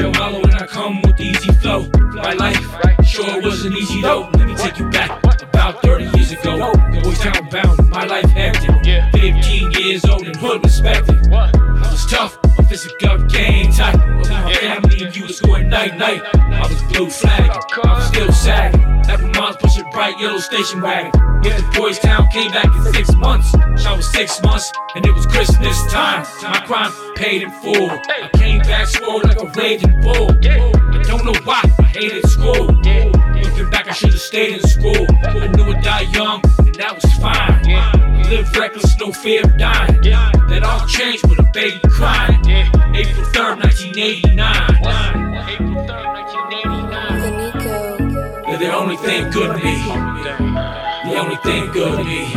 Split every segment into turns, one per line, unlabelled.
JoeMalo and I come with the easy flow. My life sure wasn't easy though. Let me take you back about 30 years ago. Boys town bound, my life hectic. 15 years old and hood respected. I was tough, my physical game tight. With my family and you was going night night. I was blue flag, I was still sagging. Bright yellow station wagon. Went to Boys Town, came back in six months. I was six months, and it was Christmas time. My crime paid in full. I came back swole like a raging bull. I don't know why I hated school. Looking back, I should have stayed in school. I knew I'd die young, and that was fine. I lived reckless, no fear of dying. That all changed with a baby crying. April 3rd, 1989.
The
only thing good to me. The only thing good to me.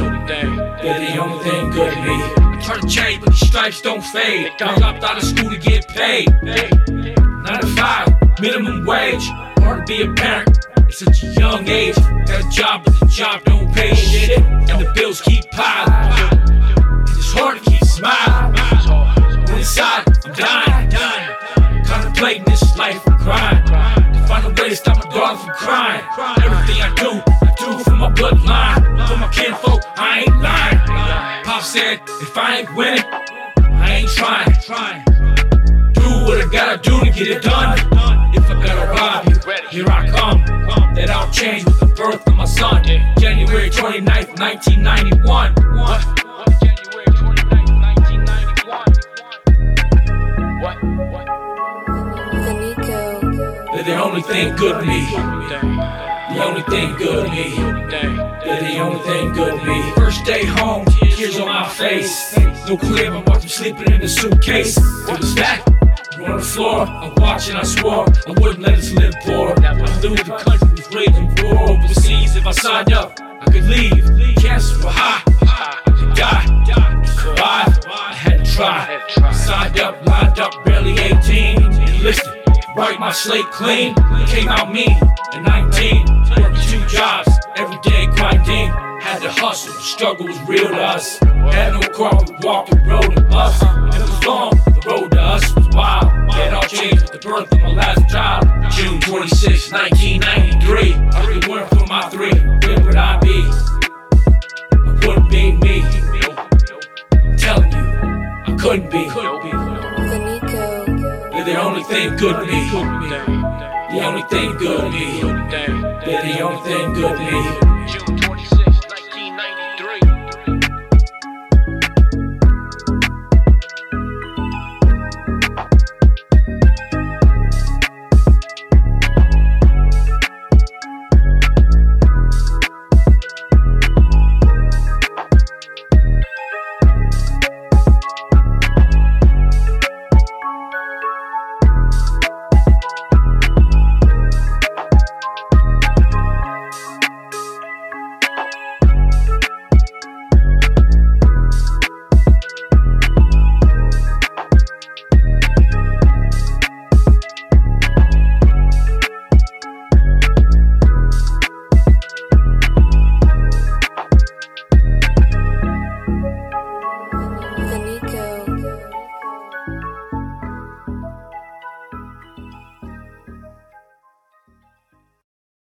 They're the only thing good to me. I try to change, but the stripes don't fade. I dropped out of school to get paid. Nine to five, minimum wage. Hard to be a parent at such a young age. Got a job, but the job don't pay shit. And the bills keep piling. It's hard to keep smiling. Inside, I'm dying, dying. Contemplating this life of crime. Daughter from crying. Everything I do, I do for my bloodline. For my kinfolk, I ain't lying. Pop said, if I ain't winning, I ain't trying. Do what I gotta do to get it done. If I gotta rob you, here I come. That all changed with the birth of my son. January 29th, 1991. Thing good me. The only thing good me. They're the only thing good me. First day home, tears on my face. No crib, I watch them sleeping in the suitcase. It was that. we're On the floor, I'm watching, I swore I wouldn't let us live poor. I knew the country was raging war overseas. If I signed up, I could leave. Chances were high, I could die. Survive, I had to try. Signed up, lined up, barely 18. Enlisted, write my slate clean. Came out mean at 19. Working two jobs, every day grinding. Had to hustle, the struggle was real to us. Had no car, we walked the road and bus. It was long, the road to us was wild. It all changed with the birth of my last child. June 26, 1993. I really went for my three. Where would I be? I wouldn't be me. I'm telling you, I couldn't be. They're the only thing good to me. The only thing good to me. They're the only thing good to me.